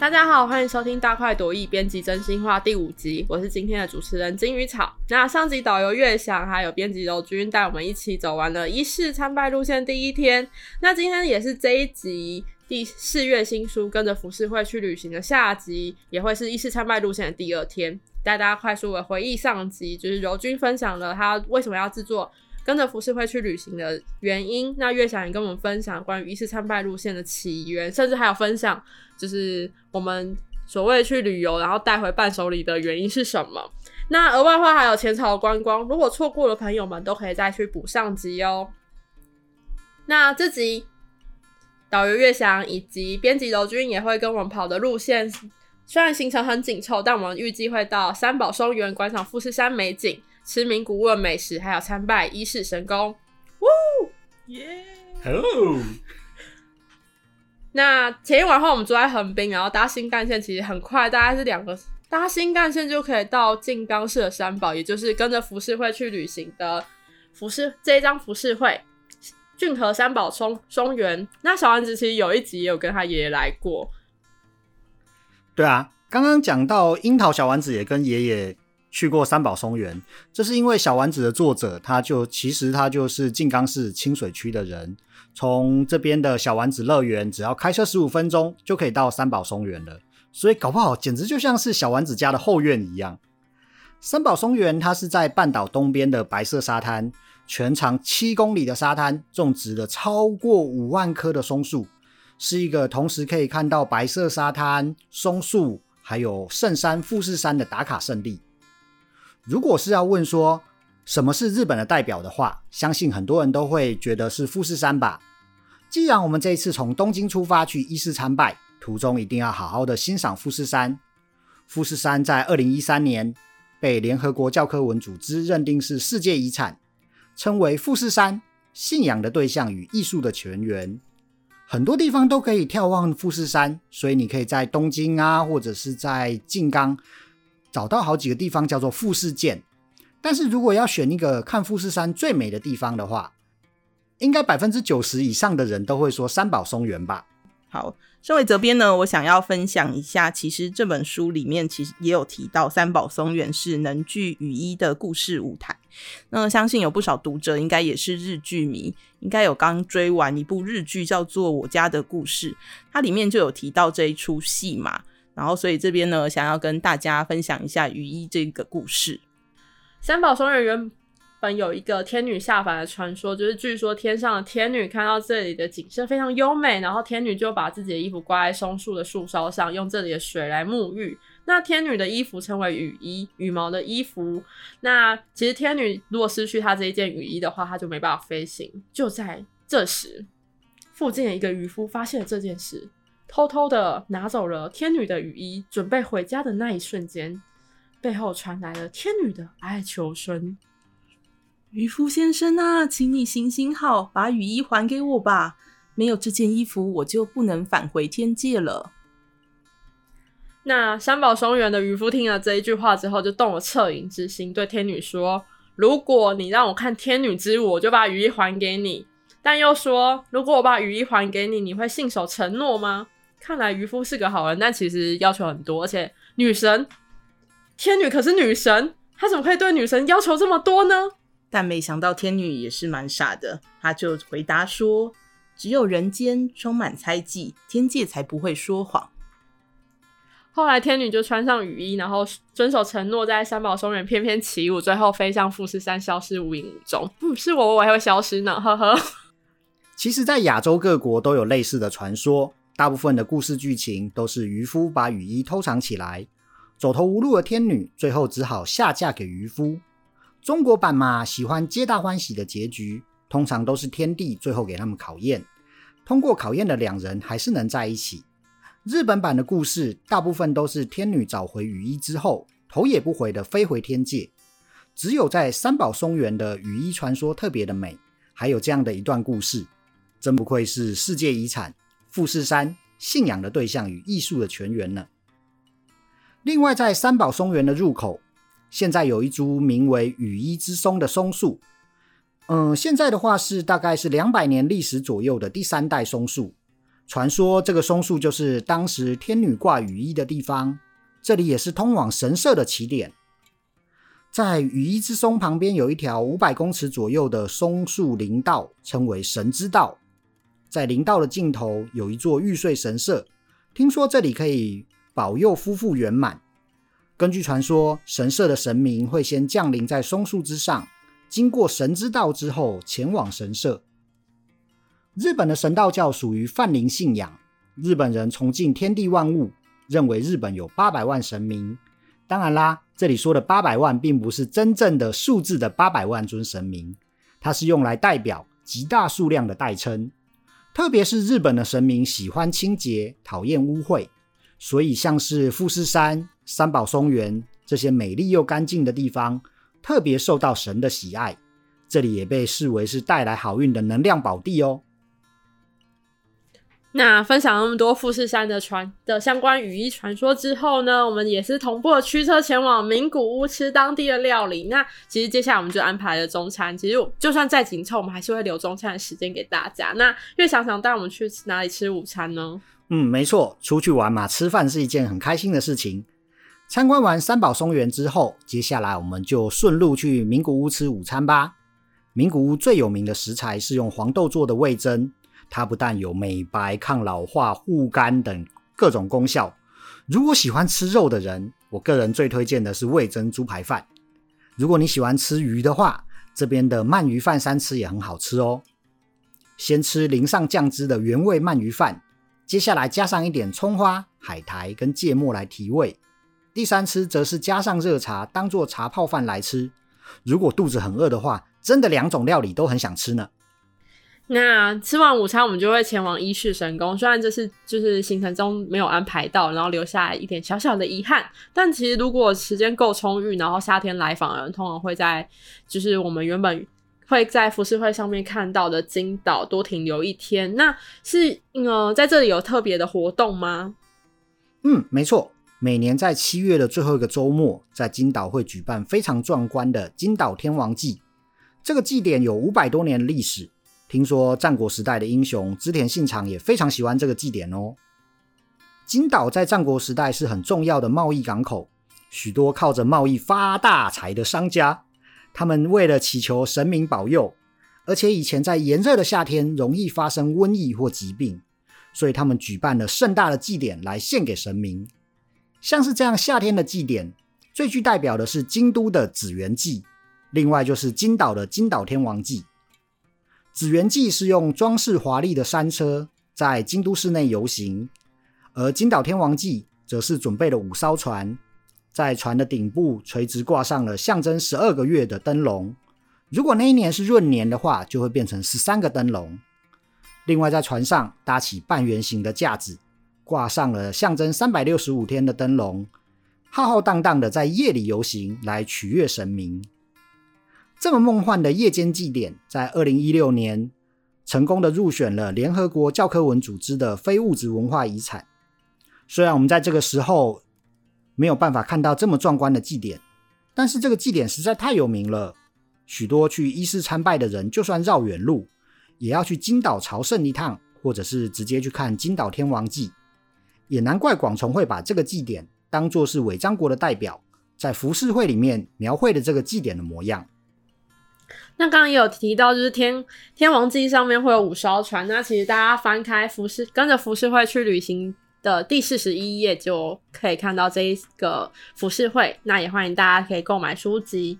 大家好，欢迎收听《大快朵颐》编辑真心话第五集，我是今天的主持人金鱼草。那上集导游月翔还有编辑柔君带我们一起走完了一世参拜路线第一天，那今天也是这一集第四月新书跟着浮世绘去旅行的下集，也会是一世参拜路线的第二天，带大家快速的回忆上集，就是柔君分享了他为什么要制作。跟着浮世绘去旅行的原因，那月翔也跟我们分享关于一次参拜路线的起源，甚至还有分享就是我们所谓去旅游然后带回伴手礼的原因是什么。那额外话还有前朝观光，如果错过的朋友们都可以再去补上集哦。那这集导游月翔以及编辑柔君也会跟我们跑的路线，虽然行程很紧凑，但我们预计会到三宝松园观赏富士山美景。吃名古屋的美食，还有参拜一世神宫。呜耶，Hello。那前一晚后，我们住在横滨，然后搭新干线，其实很快，大概是两个搭新干线就可以到静冈市的三宝，也就是跟着浮世绘去旅行的浮世这一张浮世绘俊和三宝松松原。那小丸子其实有一集也有跟他爷爷来过。对啊，刚刚讲到樱桃小丸子也跟爷爷。去过三宝松园，这是因为小丸子的作者，他就其实他就是静冈市清水区的人，从这边的小丸子乐园，只要开车十五分钟就可以到三宝松园了，所以搞不好简直就像是小丸子家的后院一样。三宝松园它是在半岛东边的白色沙滩，全长七公里的沙滩，种植了超过五万棵的松树，是一个同时可以看到白色沙滩、松树，还有圣山富士山的打卡圣地。如果是要问说什么是日本的代表的话，相信很多人都会觉得是富士山吧。既然我们这一次从东京出发去伊势参拜，途中一定要好好的欣赏富士山。富士山在二零一三年被联合国教科文组织认定是世界遗产，称为富士山信仰的对象与艺术的泉源。很多地方都可以眺望富士山，所以你可以在东京啊，或者是在静冈。找到好几个地方叫做富士见，但是如果要选一个看富士山最美的地方的话，应该百分之九十以上的人都会说三宝松园吧。好，身为责编呢，我想要分享一下，其实这本书里面其实也有提到三宝松园是能剧雨衣的故事舞台。那相信有不少读者应该也是日剧迷，应该有刚追完一部日剧叫做《我家的故事》，它里面就有提到这一出戏嘛。然后，所以这边呢，想要跟大家分享一下雨衣这个故事。三宝松人原本有一个天女下凡的传说，就是据说天上的天女看到这里的景色非常优美，然后天女就把自己的衣服挂在松树的树梢上，用这里的水来沐浴。那天女的衣服称为雨衣，羽毛的衣服。那其实天女如果失去她这一件雨衣的话，她就没办法飞行。就在这时，附近的一个渔夫发现了这件事。偷偷的拿走了天女的雨衣，准备回家的那一瞬间，背后传来了天女的哀求声：“渔夫先生啊，请你行行好，把雨衣还给我吧。没有这件衣服，我就不能返回天界了。”那三宝松园的渔夫听了这一句话之后，就动了恻隐之心，对天女说：“如果你让我看天女之舞，我就把雨衣还给你。”但又说：“如果我把雨衣还给你，你会信守承诺吗？”看来渔夫是个好人，但其实要求很多，而且女神天女可是女神，她怎么可以对女神要求这么多呢？但没想到天女也是蛮傻的，她就回答说：“只有人间充满猜忌，天界才不会说谎。”后来天女就穿上雨衣，然后遵守承诺，在三宝松园翩翩起舞，最后飞向富士山，消失无影无踪。嗯，是我，我还会消失呢，呵呵。其实，在亚洲各国都有类似的传说。大部分的故事剧情都是渔夫把雨衣偷藏起来，走投无路的天女最后只好下嫁给渔夫。中国版嘛，喜欢皆大欢喜的结局，通常都是天帝最后给他们考验，通过考验的两人还是能在一起。日本版的故事大部分都是天女找回雨衣之后，头也不回的飞回天界。只有在三宝松园的雨衣传说特别的美，还有这样的一段故事，真不愧是世界遗产。富士山信仰的对象与艺术的泉源呢？另外，在三宝松园的入口，现在有一株名为羽衣之松的松树。嗯，现在的话是大概是两百年历史左右的第三代松树。传说这个松树就是当时天女挂雨衣的地方，这里也是通往神社的起点。在雨衣之松旁边有一条五百公尺左右的松树林道，称为神之道。在林道的尽头有一座玉穗神社，听说这里可以保佑夫妇圆满。根据传说，神社的神明会先降临在松树之上，经过神之道之后前往神社。日本的神道教属于泛灵信仰，日本人崇敬天地万物，认为日本有八百万神明。当然啦，这里说的八百万并不是真正的数字的八百万尊神明，它是用来代表极大数量的代称。特别是日本的神明喜欢清洁，讨厌污秽，所以像是富士山、三宝松原这些美丽又干净的地方，特别受到神的喜爱。这里也被视为是带来好运的能量宝地哦。那分享那么多富士山的传的相关语义传说之后呢，我们也是同步的驱车前往名古屋吃当地的料理。那其实接下来我们就安排了中餐，其实就算再紧凑，我们还是会留中餐的时间给大家。那岳想想带我们去哪里吃午餐呢？嗯，没错，出去玩嘛，吃饭是一件很开心的事情。参观完三宝松园之后，接下来我们就顺路去名古屋吃午餐吧。名古屋最有名的食材是用黄豆做的味噌。它不但有美白、抗老化、护肝等各种功效。如果喜欢吃肉的人，我个人最推荐的是味增猪排饭。如果你喜欢吃鱼的话，这边的鳗鱼饭三吃也很好吃哦。先吃淋上酱汁的原味鳗鱼饭，接下来加上一点葱花、海苔跟芥末来提味。第三吃则是加上热茶当做茶泡饭来吃。如果肚子很饿的话，真的两种料理都很想吃呢。那吃完午餐，我们就会前往伊势神宫。虽然这是就是行程中没有安排到，然后留下一点小小的遗憾，但其实如果时间够充裕，然后夏天来访的人，通常会在就是我们原本会在浮世绘上面看到的金岛多停留一天。那是呃在这里有特别的活动吗？嗯，没错，每年在七月的最后一个周末，在金岛会举办非常壮观的金岛天王祭。这个祭典有五百多年的历史。听说战国时代的英雄织田信长也非常喜欢这个祭典哦。金岛在战国时代是很重要的贸易港口，许多靠着贸易发大财的商家，他们为了祈求神明保佑，而且以前在炎热的夏天容易发生瘟疫或疾病，所以他们举办了盛大的祭典来献给神明。像是这样夏天的祭典，最具代表的是京都的紫园祭，另外就是金岛的金岛天王祭。紫元祭是用装饰华丽的山车在京都市内游行，而金岛天王祭则是准备了五艘船，在船的顶部垂直挂上了象征十二个月的灯笼。如果那一年是闰年的话，就会变成十三个灯笼。另外，在船上搭起半圆形的架子，挂上了象征三百六十五天的灯笼，浩浩荡荡的在夜里游行，来取悦神明。这么梦幻的夜间祭典，在二零一六年成功的入选了联合国教科文组织的非物质文化遗产。虽然我们在这个时候没有办法看到这么壮观的祭典，但是这个祭典实在太有名了，许多去伊势参拜的人，就算绕远路，也要去金岛朝圣一趟，或者是直接去看金岛天王祭。也难怪广重会把这个祭典当作是伪章国的代表，在浮世绘里面描绘的这个祭典的模样。那刚刚也有提到，就是天天王祭上面会有五艘船。那其实大家翻开浮世，跟着浮世绘去旅行的第四十一页，就可以看到这一个浮世绘。那也欢迎大家可以购买书籍。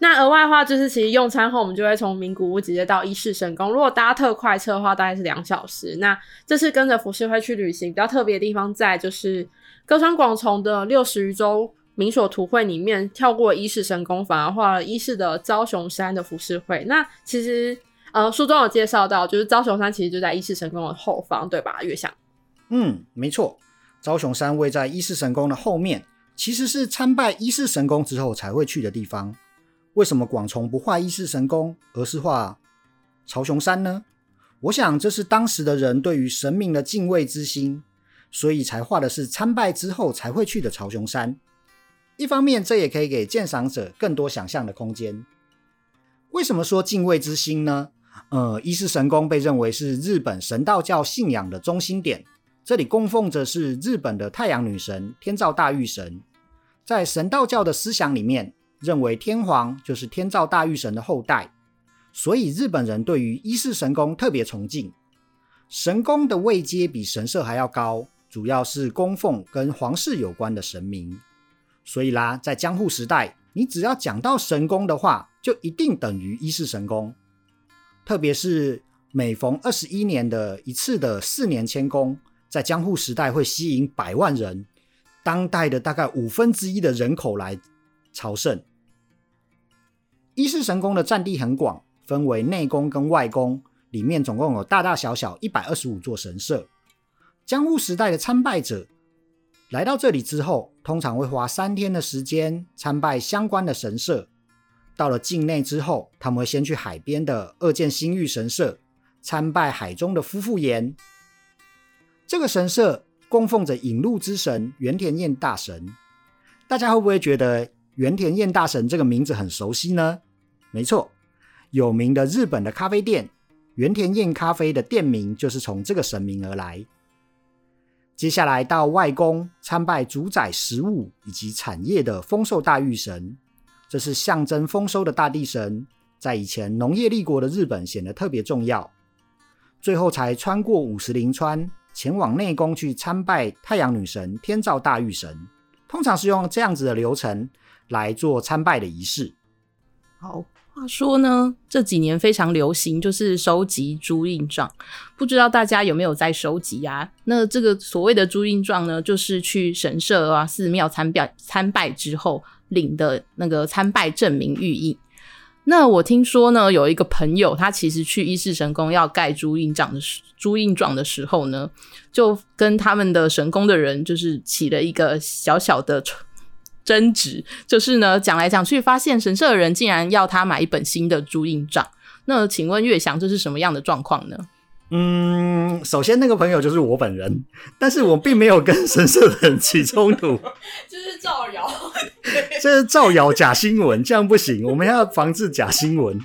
那额外的话，就是其实用餐后，我们就会从名古屋直接到伊势神宫。如果搭特快车的话，大概是两小时。那这次跟着浮世绘去旅行，比较特别的地方在就是歌川广重的六十余周。明所图绘里面跳过伊势神宫，反而画了伊势的昭雄山的浮世绘。那其实呃书中有介绍到，就是昭雄山其实就在伊势神宫的后方，对吧？月相。嗯，没错，昭雄山位在伊势神宫的后面，其实是参拜伊势神宫之后才会去的地方。为什么广重不画伊势神宫，而是画朝雄山呢？我想这是当时的人对于神明的敬畏之心，所以才画的是参拜之后才会去的朝雄山。一方面，这也可以给鉴赏者更多想象的空间。为什么说敬畏之心呢？呃，伊势神宫被认为是日本神道教信仰的中心点，这里供奉着是日本的太阳女神天照大御神。在神道教的思想里面，认为天皇就是天照大御神的后代，所以日本人对于伊势神宫特别崇敬。神宫的位阶比神社还要高，主要是供奉跟皇室有关的神明。所以啦，在江户时代，你只要讲到神宫的话，就一定等于伊势神宫。特别是每逢二十一年的一次的四年迁宫，在江户时代会吸引百万人，当代的大概五分之一的人口来朝圣。伊势神宫的占地很广，分为内宫跟外宫。里面总共有大大小小一百二十五座神社。江户时代的参拜者来到这里之后，通常会花三天的时间参拜相关的神社。到了境内之后，他们会先去海边的二见新玉神社参拜海中的夫妇岩。这个神社供奉着引路之神原田彦大神。大家会不会觉得原田彦大神这个名字很熟悉呢？没错，有名的日本的咖啡店。原田彦咖啡的店名就是从这个神明而来。接下来到外宫参拜主宰食物以及产业的丰收大御神，这是象征丰收的大地神，在以前农业立国的日本显得特别重要。最后才穿过五十铃川，前往内宫去参拜太阳女神天照大御神。通常是用这样子的流程来做参拜的仪式。好。话说呢，这几年非常流行，就是收集朱印状。不知道大家有没有在收集啊？那这个所谓的朱印状呢，就是去神社啊、寺庙参拜参拜之后领的那个参拜证明玉印。那我听说呢，有一个朋友，他其实去伊势神宫要盖朱印状的，朱印状的时候呢，就跟他们的神宫的人就是起了一个小小的。争执就是呢，讲来讲去，发现神社的人竟然要他买一本新的朱印账。那请问月翔，这是什么样的状况呢？嗯，首先那个朋友就是我本人，但是我并没有跟神社的人起冲突，就是造谣，这是造谣假新闻，这样不行，我们要防治假新闻。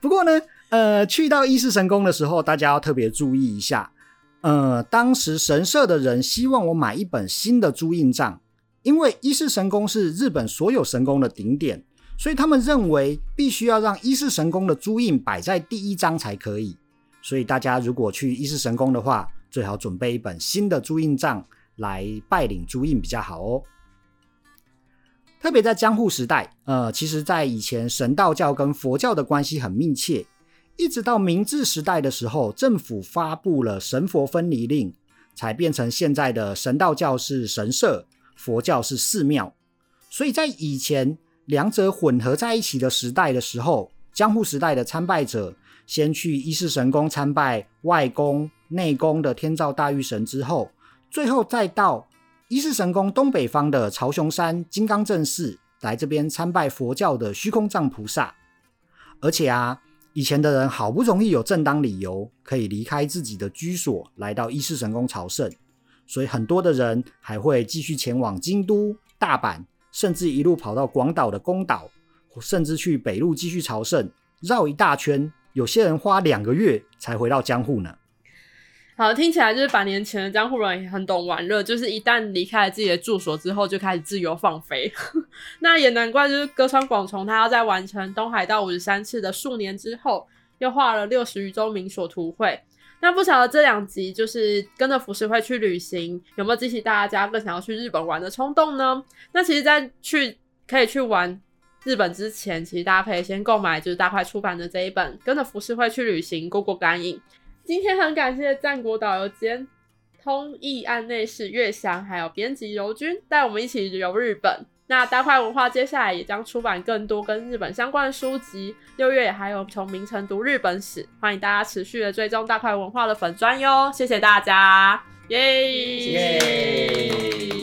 不过呢，呃，去到伊势神宫的时候，大家要特别注意一下，呃，当时神社的人希望我买一本新的朱印账。因为伊势神宫是日本所有神宫的顶点，所以他们认为必须要让伊势神宫的朱印摆在第一张才可以。所以大家如果去伊势神宫的话，最好准备一本新的朱印帐来拜领朱印比较好哦。特别在江户时代，呃，其实在以前神道教跟佛教的关系很密切，一直到明治时代的时候，政府发布了神佛分离令，才变成现在的神道教是神社。佛教是寺庙，所以在以前两者混合在一起的时代的时候，江户时代的参拜者先去伊势神宫参拜外宫、内宫的天照大御神之后，最后再到伊势神宫东北方的朝雄山金刚正寺来这边参拜佛教的虚空藏菩萨。而且啊，以前的人好不容易有正当理由可以离开自己的居所，来到伊势神宫朝圣。所以很多的人还会继续前往京都、大阪，甚至一路跑到广岛的宫岛，甚至去北路继续朝圣，绕一大圈。有些人花两个月才回到江户呢。好，听起来就是百年前的江户人也很懂玩乐，就是一旦离开了自己的住所之后，就开始自由放飞。那也难怪，就是歌川广重他要在完成东海道五十三次的数年之后，又画了六十余周名所图绘。那不晓得这两集就是跟着浮世绘去旅行，有没有激起大家更想要去日本玩的冲动呢？那其实，在去可以去玩日本之前，其实大家可以先购买就是大块出版的这一本《跟着浮世绘去旅行》，过过干瘾。今天很感谢战国导游兼通译案内史月翔，还有编辑柔君带我们一起游日本。那大块文化接下来也将出版更多跟日本相关的书籍六月还有从名城读日本史欢迎大家持续的追踪大块文化的粉砖哟谢谢大家耶！